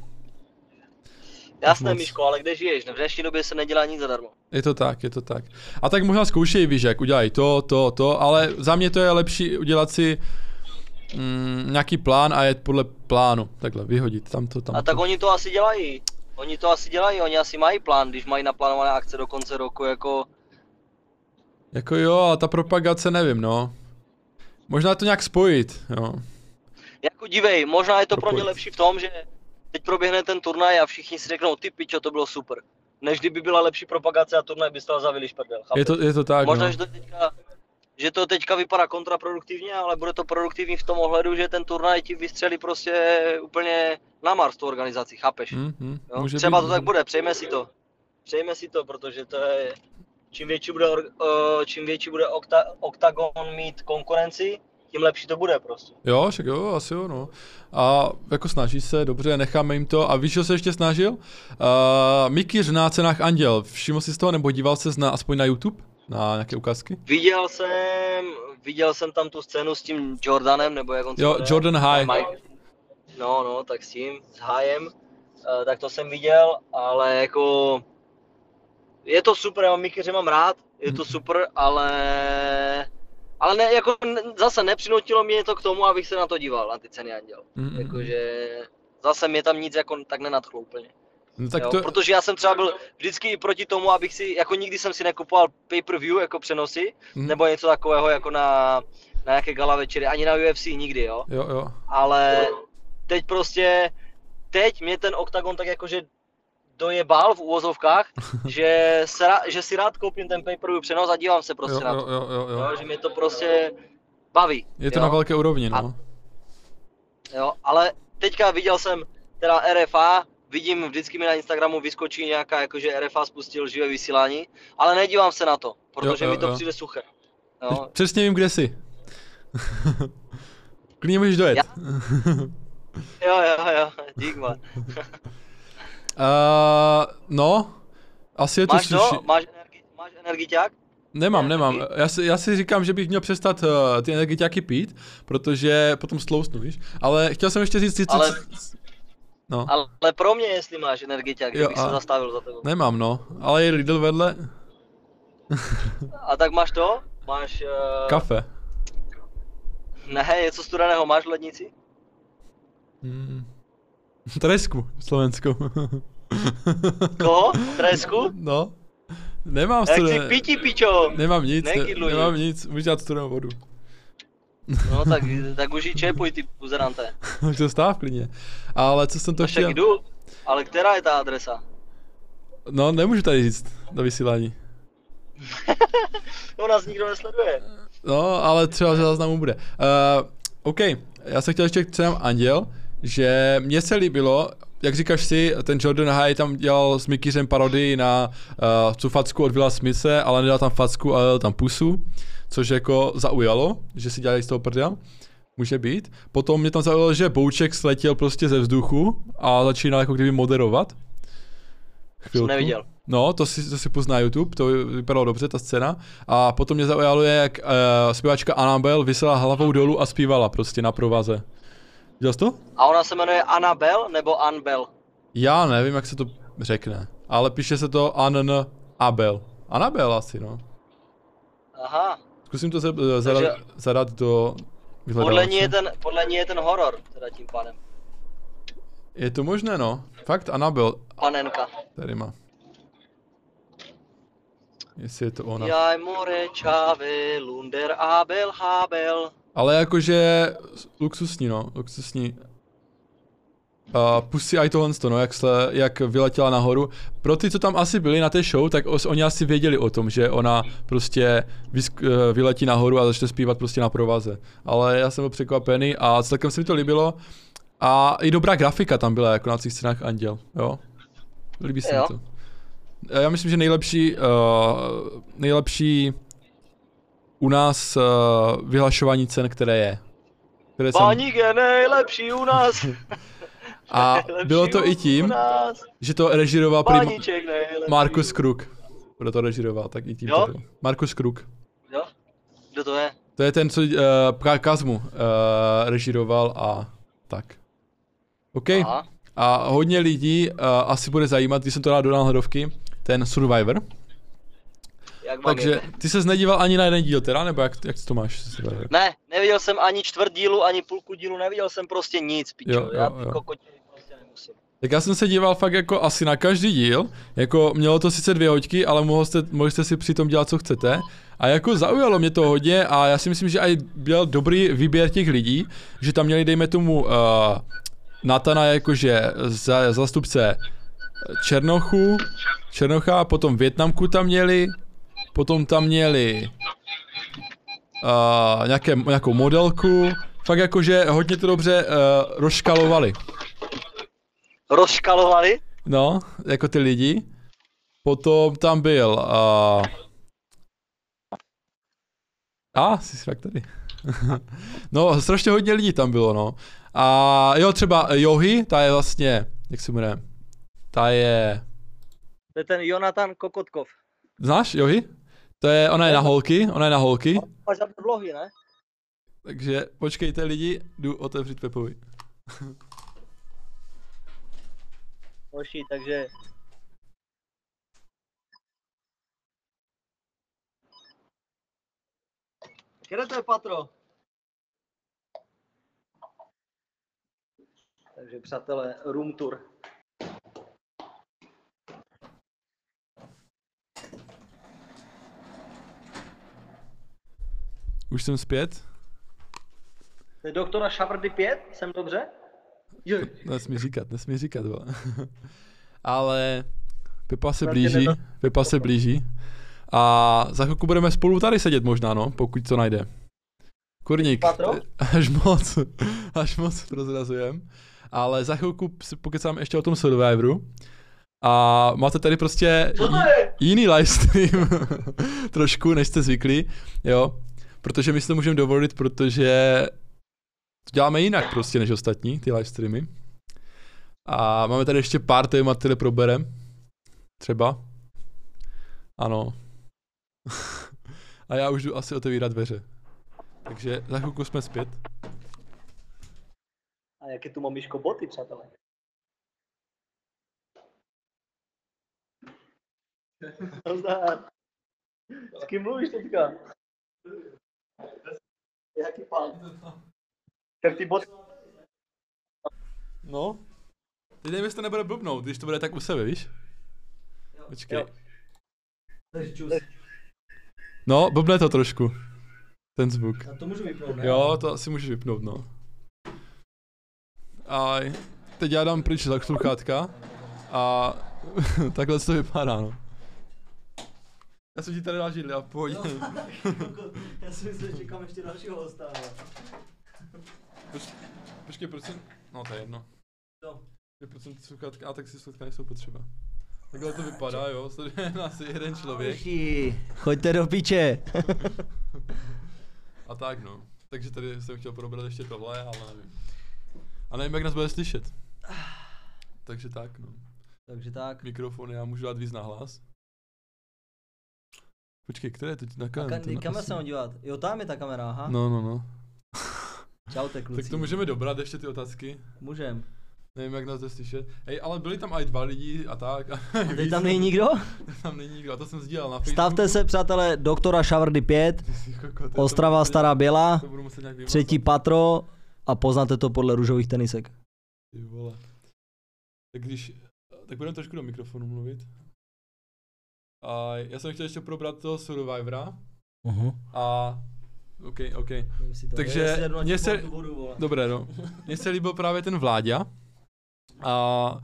Jasné, moc. Miško, ale kde žiješ? V dnešní době se nedělá nic zadarmo. je to tak, je to tak. A tak možná zkoušej, víš, jak udělají to, to, to, ale za mě to je lepší udělat si mm, nějaký plán a jet podle plánu, takhle, vyhodit tam to, tam A tak oni to asi dělají. Oni to asi dělají, oni asi mají plán, když mají naplánované akce do konce roku, jako... Jako jo, a ta propagace nevím, no. Možná to nějak spojit, jo. Jako dívej, možná je to pro ně Propojit. lepší v tom, že teď proběhne ten turnaj a všichni si řeknou, ty pičo, to bylo super. Než kdyby byla lepší propagace a turnaj by stál za viliš prdel? Je to, je to tak, Možná, no. že to teďka, že to teďka vypadá kontraproduktivně, ale bude to produktivní v tom ohledu, že ten turnaj ti vystřelí prostě úplně na Mars tu organizaci, chápeš? Hm, hm, Jo? Třeba být, to tak bude, přejme si to. Přejme si to, protože to je... Čím větší bude, čím větší bude okta, Octagon mít konkurenci, tím lepší to bude prostě. Jo, však jo, asi jo, no. A jako snaží se, dobře, necháme jim to. A víš, co se ještě snažil? Uh, Mikýř na cenách Anděl, všiml jsi z toho, nebo díval ses na, aspoň na YouTube? Na nějaké ukázky? Viděl jsem, viděl jsem tam tu scénu s tím Jordanem, nebo jak on se Jo, jmenuje? Jordan High. Mike. No, no, tak s tím, s Hájem, eh, tak to jsem viděl, ale jako je to super, já mám Mikyře mám rád, je to super, ale ale ne, jako zase nepřinutilo mě to k tomu, abych se na to díval, na ty ceny Anděl. Mm, mm, mm. Jakože zase mě tam nic jako tak nenadchlo úplně. No, tak jo, to, Protože já jsem třeba byl vždycky i proti tomu, abych si, jako nikdy jsem si nekupoval pay-per-view jako přenosy, Mhm. nebo něco takového jako na, na nějaké gala večery, ani na UFC nikdy, jo. jo, jo. Ale teď prostě, teď mě ten OKTAGON tak jakože dojebal v úvozovkách, že, se, že si rád koupím ten pay-per-view přenos a dívám se prostě Jo, na to. jo, jo, jo. Jo, že mě to prostě baví. Je to jo. na velké úrovni, A- no. Jo, ale teďka viděl jsem teda RFA, vidím vždycky mi na Instagramu vyskočí nějaká, jakože RFA spustil živé vysílání, ale nedívám se na to, protože Jo, jo, mi to jo. přijde suché. Jo, Přesně vím, kde jsi. Klidně můžeš dojet. Já? jo, jo, jo, dík man. Uh, no, asi je to Máš to? suši- Máš, energi, máš energiťák? Nemám, Ne, nemám. Já si, já si říkám, že bych měl přestat uh, ty energiťáky pít, protože potom slousnu, víš. Ale chtěl jsem ještě říct, co... Ale- No, Ale pro mě, jestli máš energiťák, Jo, že bych a- se zastavil za tebou. nemám, no. Ale je Lidl vedle. A tak máš to? Máš... Uh, Kafe. ne, něco studeného máš v lednici? Hmm. Tresku, slovenskou. Koho? Tresku? no. Nemám Jak chci studené. pití, pičo! Nemám nic, ne, nemám nic, můžu dát studenou vodu. No tak, tak už ji čepuj, ty buzerante. Už to stáv klidně. Ale co jsem to však chtěl... jdu. Ale která je ta adresa? No, nemůžu tady říct na vysílání. To nás nikdo nesleduje. No, ale třeba že záznamu bude. Uh, OK, já jsem chtěl ještě k cenám Anděl, že mně se líbilo, jak říkáš si, ten Jordan High tam dělal s Mikýřem parodii na uh, tu facku od Willa Smithe, ale nedal tam facku, ale dal tam pusu, což jako zaujalo, že si dělali z toho prdel. Může být. Potom mě tam zaujalo, že Bouček sletěl prostě ze vzduchu a začínal jako kdyby moderovat. Chvilku. neviděl. No, to si, to si na YouTube, to vypadalo dobře, ta scéna. A potom mě zaujalo, jak uh, zpěvačka Annabelle vysela hlavou dolů a zpívala prostě na provaze. Viděl jsi to? A ona se jmenuje Annabel nebo Anbel? Já nevím, jak se to řekne, ale píše se to Ann Abel. Annabelle asi, no. Aha. Zkusím to za- zadat, Takže- zadat do Podle ní, je ten, podle ní je ten horor, teda tím panem. Je to možné, no. Fakt Annabelle Panenka. tady má. Jestli je to ona. Jaj more čave, lunder abel habel. Ale jakože luxusní, no, luxusní. Uh, pusí i tohle, no, jak, se, jak vyletěla nahoru. Pro ty, co tam asi byli na té show, tak os, oni asi věděli o tom, že ona prostě vysk, uh, vyletí nahoru a začne zpívat prostě na provaze. Ale já jsem byl překvapený a celkem se mi to líbilo. A i dobrá grafika tam byla, jako na těch scénách Anděl, jo. Líbí se mi to. Já myslím, že nejlepší, uh, nejlepší u nás uh, vyhlašování cen, které je. Které Páník jsem... je nejlepší u nás. A bylo to i tím, že to režiroval prý Markus Kruk. Kdo to režiroval, tak i tím jo? to bylo. Markus Kruk. Jo? Kdo to je? To je ten, co uh, Kazmu uh, režiroval a tak. OK. Aha. A hodně lidí uh, asi bude zajímat, když jsem to rád dodal hledovky, ten Survivor. Jak Takže ty se nedíval ani na jeden díl teda, nebo jak, jak to máš? Ne, neviděl jsem ani čtvrt dílu, ani půlku dílu, neviděl jsem prostě nic, pičo. Jo, jo, Já ty kokotiny prostě nemusím. Tak já jsem se díval fakt jako asi na každý díl, jako mělo to sice dvě hoďky, ale mohli jste, mohli jste si při tom dělat co chcete. A jako zaujalo mě to hodně a já si myslím, že i byl dobrý výběr těch lidí, že tam měli dejme tomu uh, Natana jakože za, zastupce Černochu, Černocha, potom Větnamku tam měli, potom tam měli uh, nějaké, nějakou modelku, fakt jakože hodně to dobře uh, rozškalovali. Rozškalovali? No, jako ty lidi. Potom tam byl uh, a, ah, jsi fakt tady. no, strašně hodně lidí tam bylo, no. A jo, třeba Johy, ta je vlastně, jak se jmenuje, ta je... To je ten Jonathan Kokotkov. Znáš Johy? To je, ona je na holky, ona je na holky. Máš na vlohy, ne? Takže počkejte lidi, jdu otevřít Pepovi. Hoši, takže Kde to je patro? Takže přátelé, room tour. Už jsem zpět. Doktora Šavrdy 5, jsem dobře? Jo. Nesmí říkat, nesmí říkat, vole. Ale Pepa se blíží, Pepa se blíží. A za chvilku budeme spolu tady sedět možná, no, pokud to najde. Kurník, až moc, až moc prozrazujem. Ale za chvilku pokud jsem ještě o tom Survivoru. A máte tady prostě jiný livestream, trošku, než jste zvyklí, jo. Protože my si to můžeme dovolit, protože to děláme jinak prostě než ostatní, ty livestreamy. A máme tady ještě pár témat, které proberem. Třeba. Ano. A já už jdu asi otevírat dveře. Takže za chvilku jsme zpět. A jaké tu mám Miško boty, přátelé? S kým mluvíš teďka? Jaký pán? Tak ty boty... No. Teď nevím, jestli to nebude blbnout, když to bude tak u sebe, víš? Počkej. No, blbne to trošku. Ten zvuk. A to můžu vypnout, ne? Jo, to asi můžeš vypnout, no. A teď já dám pryč za sluchátka a takhle to vypadá, no. Já jsem ti tady dal židli a pojď. No, já si myslím, že čekám ještě dalšího hosta. Poč, počkej, proč jsem... No to je jedno. No. proč jsem ty sluchátka, a tak si sluchátka nejsou potřeba. Takhle to vypadá, jo, sleduje nás jeden člověk. Choďte do piče. A tak no. Takže tady jsem chtěl probrat ještě tohle, ale nevím. A nevím, jak nás bude slyšet. Takže tak, no. Takže tak. Mikrofon já můžu dát víc na hlas. Počkej, které je to na kameru? Kam, kam se mám dívat? Jo, tam je ta kamera, aha. No, no, no. Čau, kluci. Tak to můžeme dobrat ještě ty otázky. Můžem. Nevím, jak nás to slyšet. Hej, ale byli tam i dva lidi a tak. A teď tam není nikdo? tam není nikdo, a to jsem sdílel na Facebooku. Stavte se, přátelé, doktora Šavrdy 5, Ostrava Stará Běla, třetí patro a poznáte to podle růžových tenisek. Ty vole. Tak když, tak budeme trošku do mikrofonu mluvit. A já jsem chtěl ještě probrat toho Survivora. Uh-huh. A OK, OK. Nevím si to. Takže mně se- vodu. Dobré, no. Mně se líbil právě ten Vláďa. A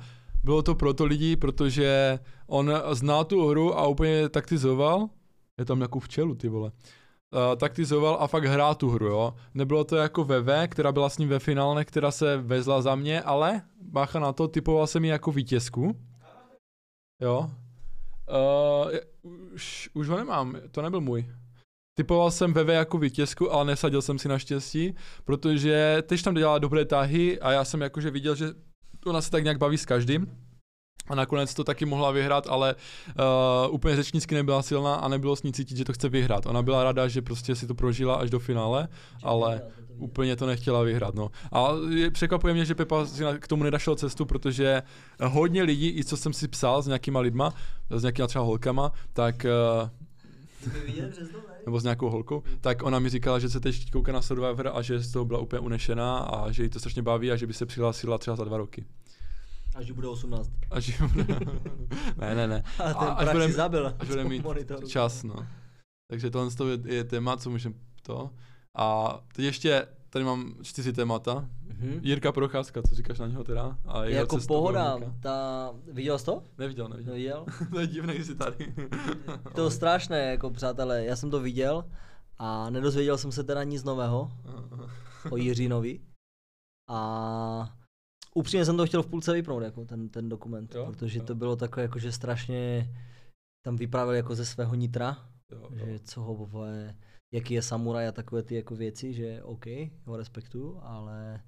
bylo to proto lidí, protože on zná tu hru a úplně taktizoval. Je tam nějakou včelu, ty vole. Uh, taktizoval a fakt hrál tu hru, jo. Nebylo to jako VV, která byla s ním ve finále, která se vezla za mě, ale bacha na to, typoval jsem ji jako vítězku. Jo. Uh, už, už ho nemám, to nebyl můj. Typoval jsem VV jako vítězku, ale nesadil jsem si naštěstí, protože teď tam dělala dobré tahy a já jsem jakože viděl, že ona se tak nějak baví s každým. A nakonec to taky mohla vyhrát, ale uh, úplně řečnicky nebyla silná a nebylo s ní cítit, že to chce vyhrát. Ona byla ráda, že prostě si to prožila až do finále, ale úplně to nechtěla vyhrát. No. A je, překvapuje mě, že Pepa si na- k tomu nedašel cestu, protože hodně lidí, i co jsem si psal s nějakýma lidma, s nějakýma třeba holkama, tak uh, nebo s nějakou holkou, tak ona mi říkala, že se teď kouká na Survivor a že z toho byla úplně unešená a že jí to strašně baví a že by se přihlásila třeba za dva roky. Až bude 18. A že... ne, ne, ne. A ten až bude- zabil. Až bude mít monitoru. čas, no. Takže tohle je, je téma, co můžeme to. A teď ještě, tady mám čtyři témata. Mhm. Jirka Procházka, co říkáš na něho teda? A jeho Jako cestu pohoda, ta, viděl jsi to? Neviděl, neviděl. Neviděl? to je divné, že jsi tady. To je strašné, jako přátelé, já jsem to viděl a nedozvěděl jsem se teda nic nového o Jiřinovi. A upřímně jsem to chtěl v půlce vypnout, jako ten, ten dokument, Jo? protože Jo. to bylo takové, jako že strašně tam vyprávěl jako ze svého nitra, jo, že jo. co ho vole, jaký je samuraj a takové ty jako věci, že OK, ho respektuju, ale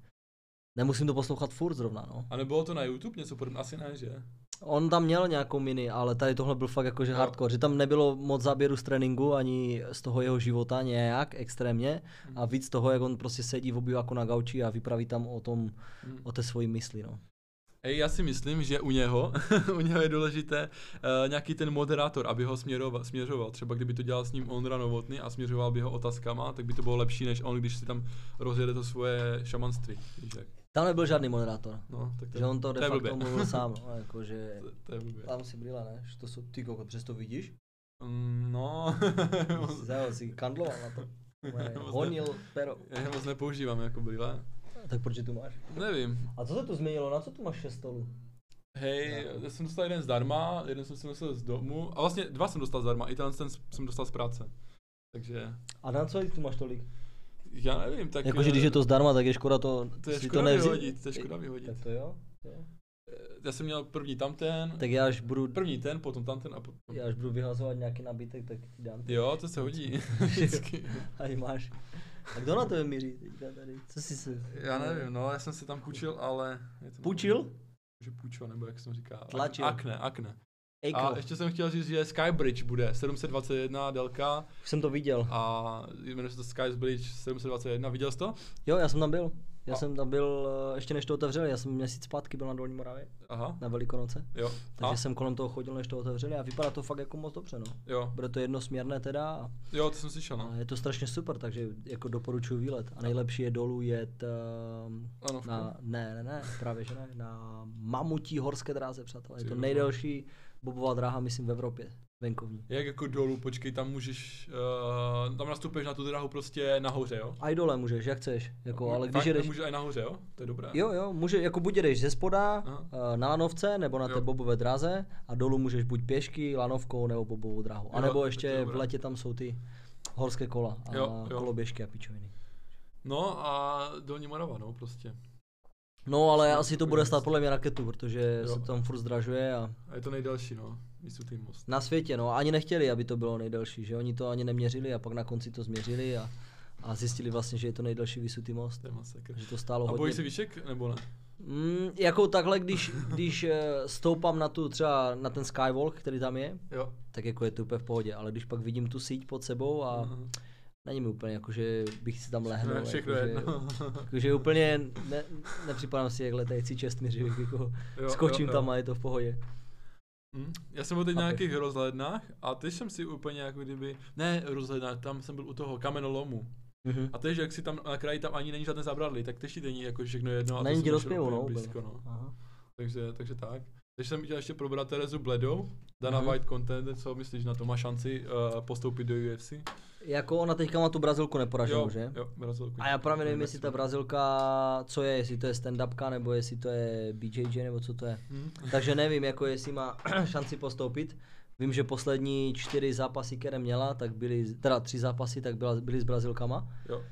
nemusím to poslouchat furt zrovna, no. A nebylo to na YouTube něco podobného? Asi ne, že? On tam měl nějakou mini, ale tady tohle byl fakt jakože Jo. hardcore, že tam nebylo moc záběru z tréninku, ani z toho jeho života nějak extrémně a víc toho, jak on prostě sedí v obyváku na gauči a vypraví tam o tom, Hmm. o té svojí mysli, no. Ej, já si myslím, že u něho, u něho je důležité uh, nějaký ten moderátor, aby ho směroval, směřoval. Třeba kdyby to dělal s ním Ondra Novotný a směřoval by ho otázkama, tak by to bylo lepší, než on, když si tam rozjede to svoje šamanství. Víš jak? Tam nebyl žádný moderátor, No, tak to, že on to to de facto mluvil sám, no, jakože to, to je blbě. tam si brýle, ne? Že to jsou, ty koko, přes to vidíš? Mm, no, Zajel si kandloval na to. Honil pero. já je moc nepoužívám jako brýle. Tak proč je tu máš? Nevím. A co se tu změnilo? Na co tu máš šest stolů? Hej, já jsem dostal jeden zdarma, jeden jsem si nosil z domu, a vlastně dva jsem dostal zdarma, i ten, jsem dostal z práce. Takže, A na co tu máš tolik? Já nevím, tak... Jakože když je to zdarma, tak je škoda to, To je škoda to nevzít. vyhodit, to je škoda vyhodit. Tak to jo. jo. Já jsem měl první tamten, Tak já až budu, první ten, potom tamten a potom... já až budu vyhazovat nějaký nabytek, tak ti dám. Jo, to se hodí. Vždycky. Tady máš. A kdo na to míří teďka tady? Co jsi si... Já nevím, no, já jsem si tam půjčil, ale... je to- Půjčil? Že půjčil, nebo jak jsem říká. Tlačil. Akne, akne. A Ejko. ještě jsem chtěl říct, že Skybridge bude 721 délka Už jsem to viděl. a jmenuje se to Skybridge 721, viděl jsi to? Jo, já jsem tam byl. Já A- jsem tam byl, eh, ještě než to otevřeli, já jsem měsíc zpátky byl na Dolní Moravě, Aha, na Velikonoce. jo. Takže A? jsem kolem toho chodil, než to otevřeli a vypadá to fakt jako moc dobře, no. Jo, Bude to jednosměrné teda a jo, to jsem slyšel, a no. je to strašně super, takže jako doporučuji výlet. A nejlepší je dolů jet Lanovku. na, ne, ne, ne, právě že ne, na mamutí horské dráze, přátelé. Je to nejdelší bobová dráha, myslím, v Evropě, venkovní. Jak jako dolů, počkej, tam můžeš, uh, tam nastupuješ na tu dráhu prostě nahoře, jo? A i dole můžeš, jak chceš, jako, ale když Fakt jedeš, Může i nahoře, jo? To je dobré. Jo, jo, může, jako buď jedeš ze spoda, Aha. eh, na lanovce, nebo na té Jo. bobové dráze a dolů můžeš buď pěšky, lanovkou, nebo bobovou dráhu. A nebo ještě je v letě tam jsou ty horské kola a Jo, jo. koloběžky a pičoviny. No a Dolní Morava, no prostě. No ale Jsou asi to bude stát podle mě raketu, protože Jo. se tam furt zdražuje a A je to nejdelší, no. Vysutý most. na světě, no ani nechtěli, aby to bylo nejdelší, že oni to ani neměřili a pak na konci to změřili a, a zjistili vlastně, že je to nejdelší vysutý most. To. Že to stálo A hodně. bojíš se výšek, nebo ne? Mm, jako takhle, když, když eh, stoupám na tu třeba na ten skywalk, který tam je, Jo. tak jako je to úplně v pohodě, ale když pak vidím tu síť pod sebou a Aha. Není mi úplně jako, že bych si tam lehnul. Ne, všechno jako, jedno. Že, jako, že úplně ne, nepřipadám si jak letající čestný, že jako Jo, skočím jo, tam jo. a je to v pohodě. Hm? Já jsem byl teď na nějakých rozhlednách a teď jsem si úplně jako kdyby, ne rozhlednách, tam jsem byl u toho kamenolomu. Mhm. A teď, jak si tam na kraji tam ani není žádné zabradly, tak teď není jako všechno jedno a Není to no, blízko, no. Aha. Takže, takže tak. Takže jsem chtěl ještě probrat Terezu Bledou, Dana Mhm. White Content, co myslíš na to? Má šanci uh, postoupit do UFC? Jako ona teďka má tu Brazilku neporaženou, jo, že? Jo, Brazilku. A já právě nevím, jestli ta Brazilka, co je, jestli to je stand-upka, nebo jestli to je BJJ, nebo co to je. Hm? Takže nevím, jako jestli má šanci postoupit. Vím, že poslední čtyři zápasy, které měla, tak byly, teda tři zápasy, tak byla, byly s Brazilkama. Jo.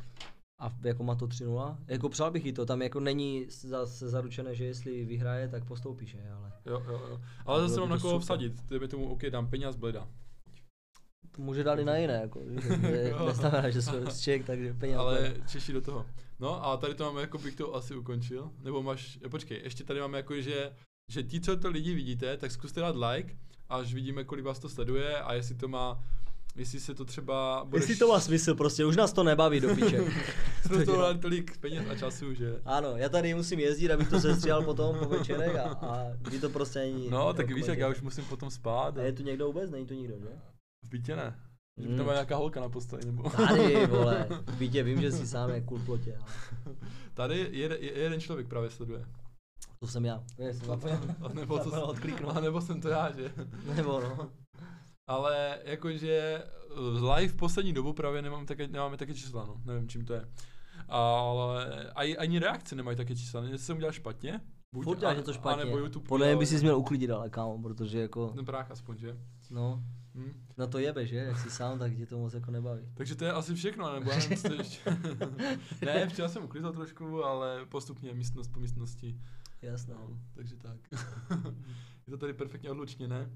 A jako má to 3-0. Jako přál bych jí to, tam jako není zase zaručené, že jestli vyhraje, tak postoupí, že? Ale Jo, jo, jo. Ale zase mám na koho vsadit. Kdyby tomu, OK, dám peněz Bleda. To může dát i na jiné, jako, je- Jo. neznamená, že jsou z Čech, takže peněz. Ale Češi do toho. No a tady to máme, jako bych to asi ukončil. Nebo máš, eh, počkej, ještě tady máme jako, že, že ti, co to lidi vidíte, tak zkuste dát like, až vidíme, kolik vás to sleduje a jestli to má, jestli se to třeba... Budeš, Jestli to má smysl, prostě už nás to nebaví do piče. jsme to dali tolik peněz a času, že... Ano, já tady musím jezdit, abych to sestříhal potom po večerech a, a vy to prostě není. No, tak víš, jak já už musím potom spát. A je tu někdo vůbec? Není tu nikdo, že? V bytě ne. Že Mm. tam má nějaká holka na posteli, nebo... Tady, vole, v bytě vím, že jsi sám jak kulplotě, ale Tady jede, je- jeden člověk právě sleduje. to jsem já. Je, jsem zapomněl, A nebo, to, a nebo jsem to já, že? Nebo no. Ale jakože live poslední dobu právě nemám také, nemáme také čísla, no. Nevím, čím to je. Ale ani, ani reakce nemají také čísla. Něco jsem udělal špatně. Buď, Furt děláš a- něco špatně. A nebo YouTube Podle mě bys si měl uklidit ale kámo, protože jako, Ten prách aspoň, že? no, Hm. na to jebe, že? Jak jsi sám, tak tě to moc jako nebaví. Takže to je asi všechno, nebo já nevím, co ještě... ne, včera jsem uklidil trošku, ale postupně místnost po místnosti. Jasné. No, takže tak. je to tady perfektně odlučněné.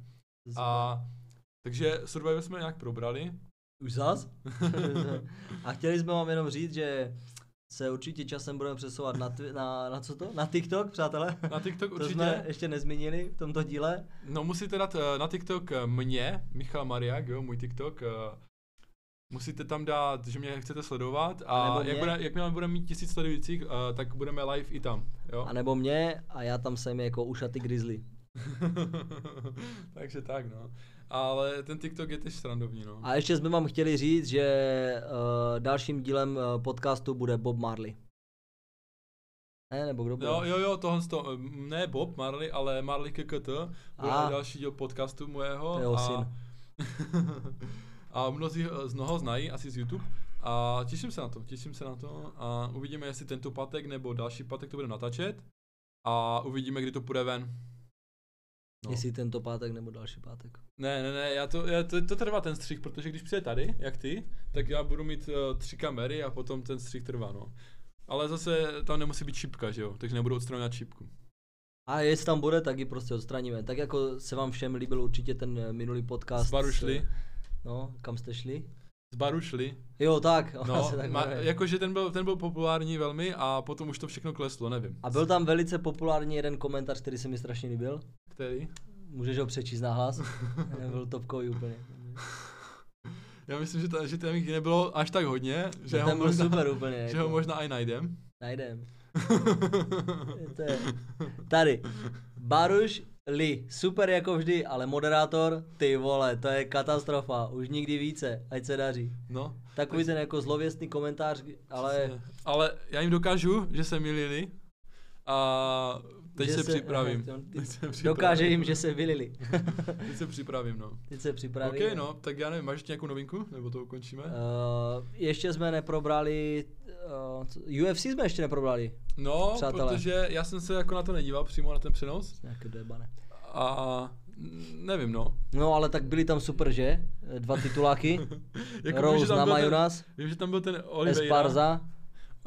A takže Survivor jsme nějak probrali. Už zas? a chtěli jsme vám jenom říct, že se určitě časem budeme přesouvat na, twi- na, na co to? Na TikTok, přátelé? Na TikTok To určitě. jsme ještě nezmínili v tomto díle. No musíte dát na TikTok eh, mě, Michal Mariak, jo, můj TikTok. eh, Musíte tam dát, že mě chcete sledovat A a jak bude, jakmile budeme mít tisíc sledujících, eh, tak budeme live i tam, jo. A nebo mě a já tam jsem jako ušatý grizzly. Takže tak, no. Ale ten TikTok je tež srandovní, no. A ještě jsme vám chtěli říct, že uh, dalším dílem uh, podcastu bude Bob Marley. Ne, nebo kdo bude? Jo, jo, jo, tohle to, ne Bob Marley, ale Marley KKT, bude A. další díl podcastu mojeho. To jeho a, syn. a mnozí z mnoho znají, asi z YouTube. A těším se na to, těším se na to a uvidíme, jestli tento pátek nebo další pátek to bude natáčet. A uvidíme, kdy to půjde ven. No. Jestli tento pátek nebo další pátek. Ne, ne, ne, já to, já to, to trvá ten střih, protože když přijde tady, jak ty, tak já budu mít uh, tři kamery a potom ten střih trvá, no. Ale zase tam nemusí být šipka, že jo, takže nebudu odstraňovat šipku. A jestli tam bude, tak ji prostě odstraníme. Tak jako se vám všem líbil určitě ten minulý podcast. Baru s- šli, No, kam jste šli? Z baru šli, Jo, tak. no, tak ma, jakože ten byl, ten byl populární velmi a potom už to všechno kleslo, nevím. A byl tam velice populární jeden komentář, který se mi strašně líbil. Který? Můžeš ho přečíst na hlas? byl topkový úplně. Já myslím, že, ta, že tam jich nebylo až tak hodně, že, Že ho, možná, super úplně. že jako. ho možná i najdem. Najdem. To je, tady. Baruš Li, super jako vždy, ale moderátor, ty vole, to je katastrofa, už nikdy více, ať se daří. No, Takový ten jako zlověstný komentář, ale ale já jim dokážu, že se milili a teď Že se, se- připravím. aha, ty- Teď se připravím. dokáže jim, že se vylili. Teď se připravím, no. Teď se připraví. OK, no, tak já nevím, máš ještě nějakou novinku? Nebo to ukončíme? Uh, ještě jsme neprobrali, uh, co- UFC jsme ještě neprobrali, no, přátelé. protože já jsem se jako na to nedíval přímo na ten přenos nějaké dojebane. a nevím, no. No ale tak byli tam super, že? Dva tituláky, Jako Rose tam na Majunas, Vím, že tam byl ten Oliveira, Esparza,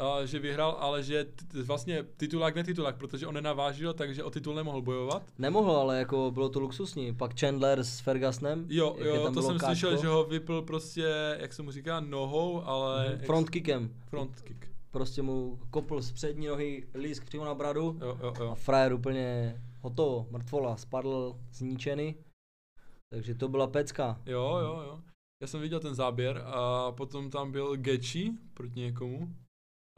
a, že vyhrál, ale že t- vlastně titulák netitulák, protože on nenavážil, takže o titul nemohl bojovat. Nemohl, ale jako bylo to luxusní. Pak Chandler s Fergusonem. Jo, jo, tam to jsem káčko. slyšel, že ho vypl prostě, jak se mu říká, nohou, ale... Mhm, Front kickem. Front kick. Prostě mu kopl z přední nohy lísk přímo na bradu. Jo, jo, A jo. frajer úplně hotovo, mrtvola, spadl zničený. Takže to byla pecka. Jo, jo, jo. Já jsem viděl ten záběr a potom tam byl Gechi proti někomu.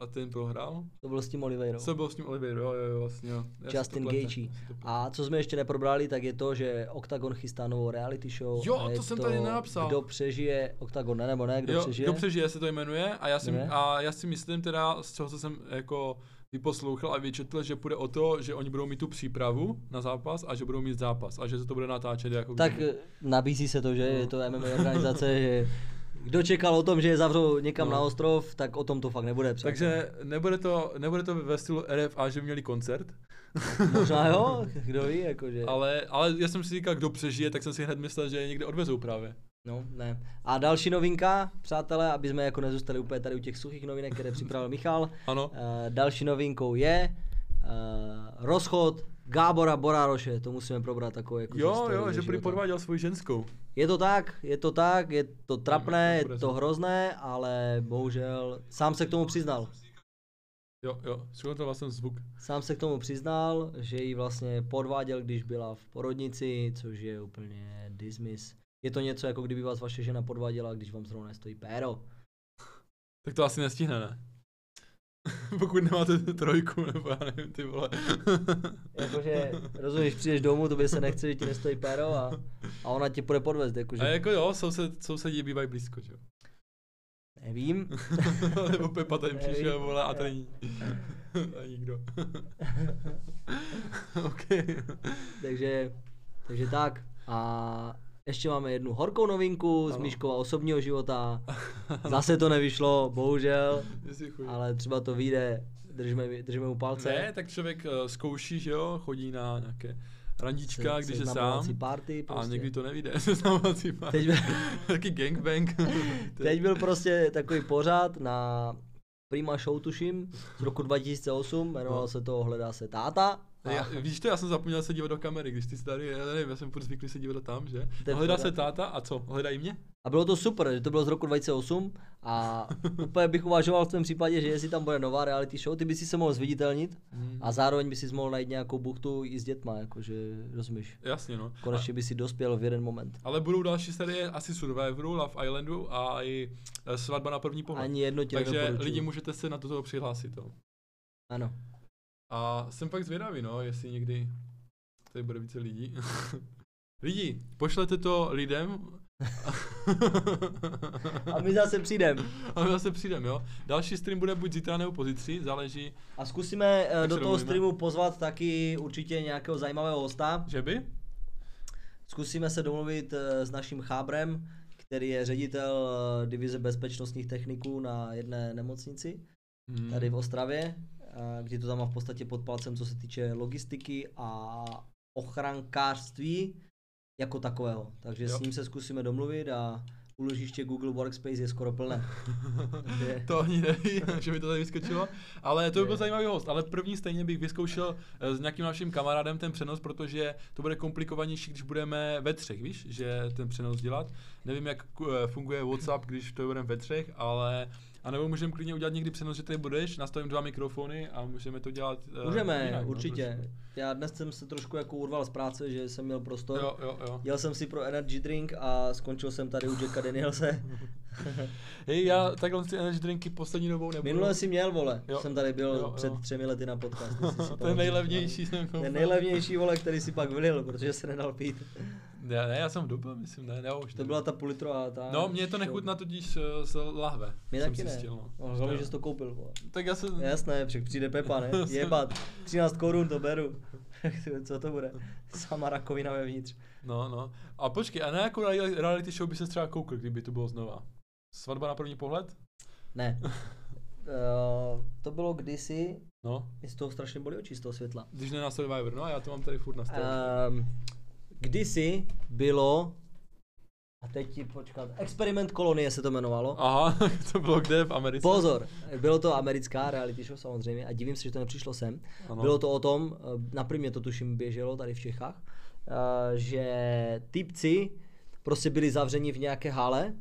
A ten prohrál? To byl s tím Oliveirou. Co byl s tím Oliveira, jo, jo, jo, vlastně, jo. Justin to Gaethje. to. A co jsme ještě neprobrali, tak je to, že Octagon chystá novou reality show. Jo, to jsem tady nenapsal. Kdo přežije Octagon, ne, nebo ne, kdo jo, přežije? Kdo přežije se to jmenuje a já, si, Jmenuje? a já si myslím teda, z čeho co jsem jako vyposlouchal a vyčetl, že půjde o to, že oni budou mít tu přípravu na zápas a že budou mít zápas a že se to bude natáčet jako Tak kdyby- nabízí se to, že No. je to MMA organizace, že kdo čekal o tom, že je zavřou někam No. na ostrov, tak o tom to fakt nebude. přátelé. Takže nebude to, nebude to ve stylu RFA, že měli koncert, Možná jo, kdo ví, jakože. ale, ale já jsem si říkal, kdo přežije, tak jsem si hned myslel, že je někde odvezou právě. No, ne. A další novinka, přátelé, aby jsme jako nezůstali úplně tady u těch suchých novinek, které připravil Michal. Ano. Uh, další novinkou je uh, rozchod Gábora Borároše, to musíme probrat takovou jako Jo, jo, že prý podváděl svoji ženskou. Je to tak, je to tak, je to trapné, je to hrozné, ale bohužel sám se k tomu přiznal. Jo, jo, to vlastně zvuk. Sám se k tomu přiznal, že ji vlastně podváděl, když byla v porodnici, což je úplně dismiss. Je to něco jako kdyby vás vaše žena podváděla, když vám zrovna nestojí péro. Tak to asi nestihne, ne? Pokud nemáte trojku, nebo já nevím, ty vole. Jakože, rozumíš, přijdeš domů, to by se nechce, že ti nestojí péro a, a ona tě půjde podvést, jakože, A jako jo, soused, sousedí bývají blízko, že jo. nevím. Nebo Pepa tady Nevím. přišel, vole, a tady a nikdo. OK. takže, takže tak. A ještě máme jednu horkou novinku z Ano. Míškova osobního života. Zase to nevyšlo, bohužel, ale třeba to vyjde, držíme, držíme mu palce. Ne, tak člověk uh, zkouší, že jo, chodí na nějaké randička, Se- když je sám. Party, A prostě. někdy to nevyjde, seznamovací party. Teď byl, Taky gangbang. teď byl prostě takový pořád na Prima Show, tuším, z roku 2008, jmenoval No. se to Hledá se táta. Já, víš to, já jsem zapomněl se dívat do kamery, když ty tady, já nevím, já jsem furt zvyklý se dívat tam, že? To hledá se táta a co? Hledají mě? A bylo to super, že to bylo z roku 2008 a úplně bych uvažoval v tom případě, že jestli tam bude nová reality show, ty by si se mohl zviditelnit Hmm. a zároveň by si mohl najít nějakou buchtu i s dětma, jakože, rozumíš. Jasně, no. Konečně by si dospěl v jeden moment. Ale budou další série asi Survivoru, Love Islandu a i eh, Svatba na první pohled. Ani jedno ti Takže lidi můžete se na toto přihlásit. Jo. Ano. A jsem fakt zvědavý, no, jestli někdy tady bude více lidí. lidi, pošlete to lidem. A my zase přijdeme. A my zase přijdeme, jo. Další stream bude buď zítra nebo pozítří, záleží, A zkusíme Tak do toho domluvíme. streamu pozvat taky určitě nějakého zajímavého hosta. že by? Zkusíme se domluvit eh, s naším chábrem, který je ředitel eh, divize bezpečnostních techniků na jedné nemocnici Hmm. tady v Ostravě, kdy to tam má v podstatě pod palcem, co se týče logistiky a ochrankářství jako takového. Takže Jo. s ním se zkusíme domluvit a úložiště Google Workspace je skoro plné. Takže- To ani neví, že mi to tady vyskočilo. Ale to by byl zajímavý host. Ale první stejně bych vyzkoušel eh, s nějakým naším kamarádem ten přenos, protože to bude komplikovanější, když budeme ve třech, víš, že ten přenos dělat. Nevím, jak eh, funguje WhatsApp, když to budeme ve třech, ale a nebo můžeme klidně udělat někdy přenos, že tady budeš, nastavím dva mikrofony a můžeme to dělat eh, Můžeme, jinak, no, určitě. trošku. Já dnes jsem se trošku jako urval z práce, že jsem měl prostor. Jo, jo, jo. Jel jsem si pro energy drink a skončil jsem tady u Jacka Danielse. Hej, já takhle ty energy drinky poslední dobou nebudu. Minule si měl, vole. Jo. Jsem tady byl Jo, jo. před třemi lety na podcast. pamatuješ. nejlevnější jsem koupil. Ten nejlevnější, vole, který si pak vylil, protože se nedal pít. Ne, ne, já jsem dobil, myslím, ne, ne, už To nevím. byla ta půl litrová ta... No, mě to nechutná totiž eh, z lahve. Mě taky ne. zjistil, no. Hlavně, že jsi to koupil, vole. Tak já jsem... Jasné, přijde Pepa, ne? Já Jebat. 13 korun to beru. Co to bude? Sama rakovina vevnitř. No, no. A počkej, a na jakou reali- reality show by se třeba koukl, kdyby to bylo znova? Svatba na první pohled? Ne. Uh, to bylo kdysi, No, mi z toho strašně bolí oči z toho světla. když ne na Survivor, no a já to mám tady furt na stole. Um, kdysi bylo, a teď ti počkat, Experiment kolonie se to jmenovalo. Aha, to bylo kde v Americe? Pozor, bylo to americká reality show samozřejmě a divím se, že to nepřišlo sem. Ano. Bylo to o tom, eh, na primě to tuším běželo tady v Čechách, eh, že typci prostě byli zavřeni v nějaké hale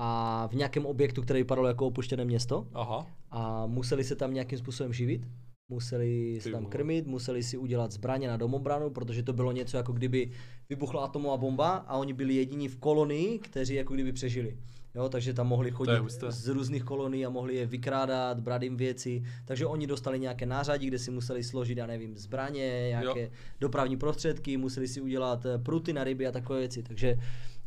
a v nějakém objektu, který vypadalo jako opuštěné město Aha. a museli se tam nějakým způsobem živit. museli se tam krmit, museli si udělat zbraně na domobranu, protože to bylo něco jako kdyby vybuchla atomová bomba a oni byli jediní v kolonii, kteří jako kdyby přežili. Jo, takže tam mohli chodit z různých kolonií a mohli je vykrádat, brát jim věci. Takže oni dostali nějaké nářadí, kde si museli složit, já nevím, zbraně, nějaké Jo. dopravní prostředky, museli si udělat eh, pruty na ryby a takové věci. Takže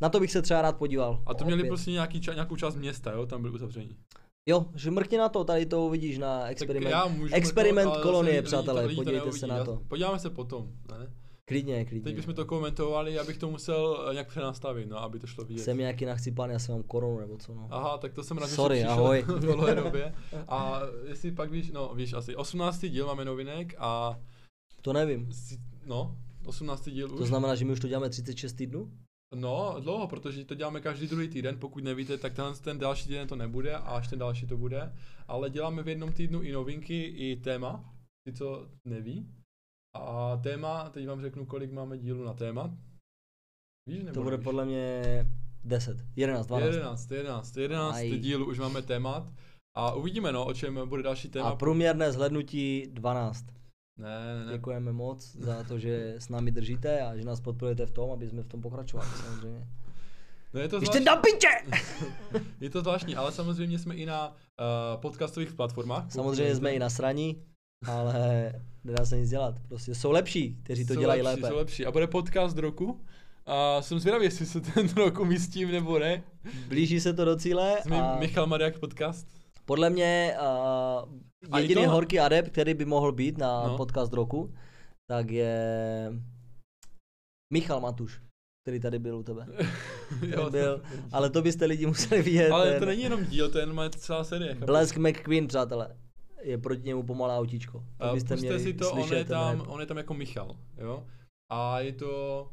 na to bych se třeba rád podíval. A to měli Opět. prostě nějaký, ča- nějakou část města, jo, tam byli uzavření. Jo, že mrkni na to, tady to uvidíš na experiment. já můžu experiment mrknout, kolonie, lidi přátelé, lidi podívejte neuvidí. se na to. Podíváme se potom, ne? Klidně, klidně. Teď bychom to komentovali, abych to musel eh, nějak přenastavit, no, aby to šlo vidět. Jsem nějaký nachcípaný, já jsem mám koronu nebo co no. Aha, tak to jsem rád, že Sorry, přišel ahoj. v tohle době. A jestli pak víš, no víš asi, 18. díl máme novinek a To nevím. no, 18. díl už. To znamená, že my už to děláme 36 týdnů? No, dlouho, protože to děláme každý druhý týden, pokud nevíte, tak tenhle ten další týden to nebude a až ten další to bude. Ale děláme v jednom týdnu i novinky, i téma, ty co neví. A téma, teď vám řeknu, kolik máme dílů na téma. Víš, nebo To bude nevíš? podle mě 10, 11, 12. 11, 11, 11 Aj. dílů už máme témat. A uvidíme, no, o čem bude další téma. A průměrné zhlednutí 12. Ne, ne, ne. Děkujeme moc za to, že s námi držíte a že nás podporujete v tom, aby jsme v tom pokračovali samozřejmě. No je to Ještě zvláštní, na piče! je to zvláštní, ale samozřejmě jsme i na uh, podcastových platformách. Samozřejmě jsme i na sraní, ale nedá se nic dělat. Prostě jsou lepší, kteří to jsou dělají lepší, lépe. Jsou lepší. A bude podcast roku. A jsem zvědavý, jestli se ten rok umístím nebo ne. Blíží se to do cíle Jsme a Michal Mariak podcast. Podle mě uh, jediný to- horký adept, který by mohl být na No. podcast roku, tak je Michal Matuš, který tady byl u tebe. Jo, byl, ale to byste lidi museli vidět. ale ten to není jenom díl, to je jenom celá série. Blesk McQueen, přátelé. Je proti němu pomalé autíčko. To A byste měli si to, on slyšet je, ten tam, on je tam jako Michal, jo. A je to,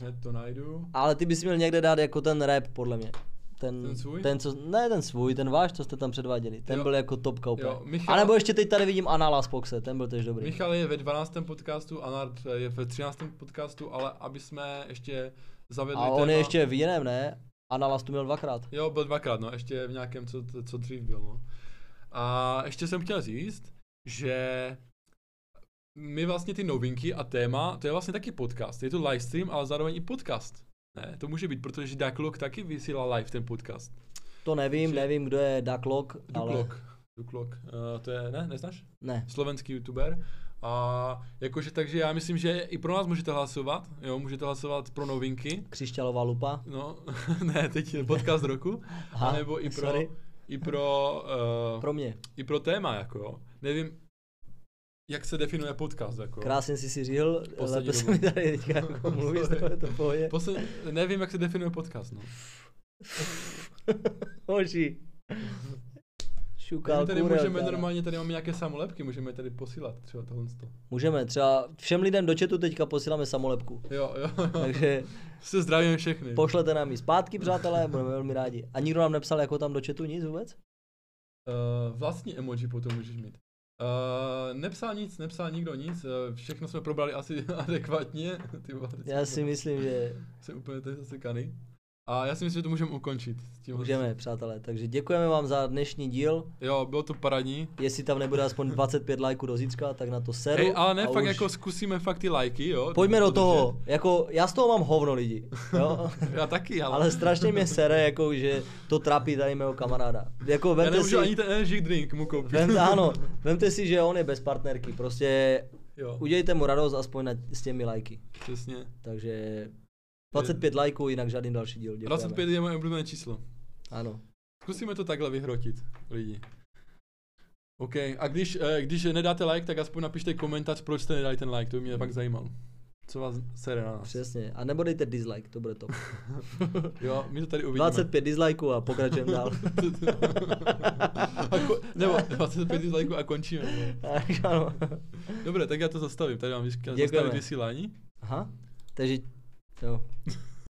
hned to najdu. Ale ty bys měl někde dát jako ten rap, podle mě. Ten, Ten svůj? Ten, co, ne ten svůj, ten váš, co jste tam předváděli. Ten Jo. byl jako topka úplně. Jo, Michal- A nebo ještě teď tady vidím Anala z Poxe, ten byl tež dobrý. Michal je ve 12. podcastu, Anard je ve 13. podcastu, ale aby jsme ještě zavedli A on téma, je ještě v jiném, ne? Analas tu měl dvakrát. Jo, byl dvakrát, no, ještě v nějakém, co, co dřív byl, no. A ještě jsem chtěl říct, že my vlastně ty novinky a téma, to je vlastně taky podcast. Je to livestream, ale zároveň i podcast. Ne, to může být, protože Ducklog taky vysílá live ten podcast. To nevím, Že- nevím, kdo je Ducklog, ale. Ducklog. Uh, to je, ne, neznáš? ne. Slovenský youtuber. A jakože, takže já myslím, že i pro nás můžete hlasovat, jo, můžete hlasovat pro novinky. Křišťalová lupa. No, ne, teď je podcast roku, Aha, a nebo i pro, sorry. i pro, uh, Pro mě. i pro téma, jako jo. Nevím, jak se definuje podcast, jako. Krásně jsi si říhl, lépe se mi tady teďka jako mluvíš, to je to v pohodě. Posled, nevím, jak se definuje podcast, no. Hoši. Šukal tady kurel, můžeme teda. normálně, tady máme nějaké samolepky, můžeme tady posílat třeba tohle. to. Můžeme, třeba všem lidem do chatu teďka posíláme samolepku. Jo, jo. Takže Se zdravíme všechny. pošlete nám ji zpátky, přátelé, budeme velmi rádi. A nikdo nám nepsal jako tam do chatu nic vůbec? Uh, vlastní emoji potom můžeš mít. Uh, nepsal nic, nepsal nikdo nic, uh, všechno jsme probrali asi adekvátně. Ty vole, Já si myslím, že Jsem úplně tady zasekaný. A já si myslím, že to můžeme ukončit. tímhle. můžeme, přátelé. Takže děkujeme vám za dnešní díl. Jo, bylo to paradní. Jestli tam nebude aspoň 25 lajků do zítřka, tak na to seru. Hej, ale ne, fakt už- jako zkusíme fakt ty lajky, jo. Pojďme do toho. Jako, já z toho mám hovno lidi. Jo? Já taky, ale, Ale strašně mě sere, jako, že to trápí tady mého kamaráda. Jako, já vemte nemůžu si, ani ten energy drink mu koupit. vemte, ano, vemte si, že on je bez partnerky. Prostě jo, udělejte mu radost aspoň na, s těmi lajky. přesně. Takže 25 lajků, jinak žádný další díl. Děkujeme. 25 je moje oblíbené číslo. Ano. Zkusíme to takhle vyhrotit, lidi. OK, a když, eh, když nedáte like, tak aspoň napište komentář, proč jste nedali ten like, to by mě fakt zajímalo. Co vás sere na nás. Přesně. A nebo dejte dislike, to bude top. Jo, my to tady uvidíme. 25 dislikeů a pokračujeme dál. a ko- nebo 25 dislikeů a končíme. Tak, ano. Dobré, tak já to zastavím. Tady mám vysk- zastavit vysílání. Aha. Takže, jo.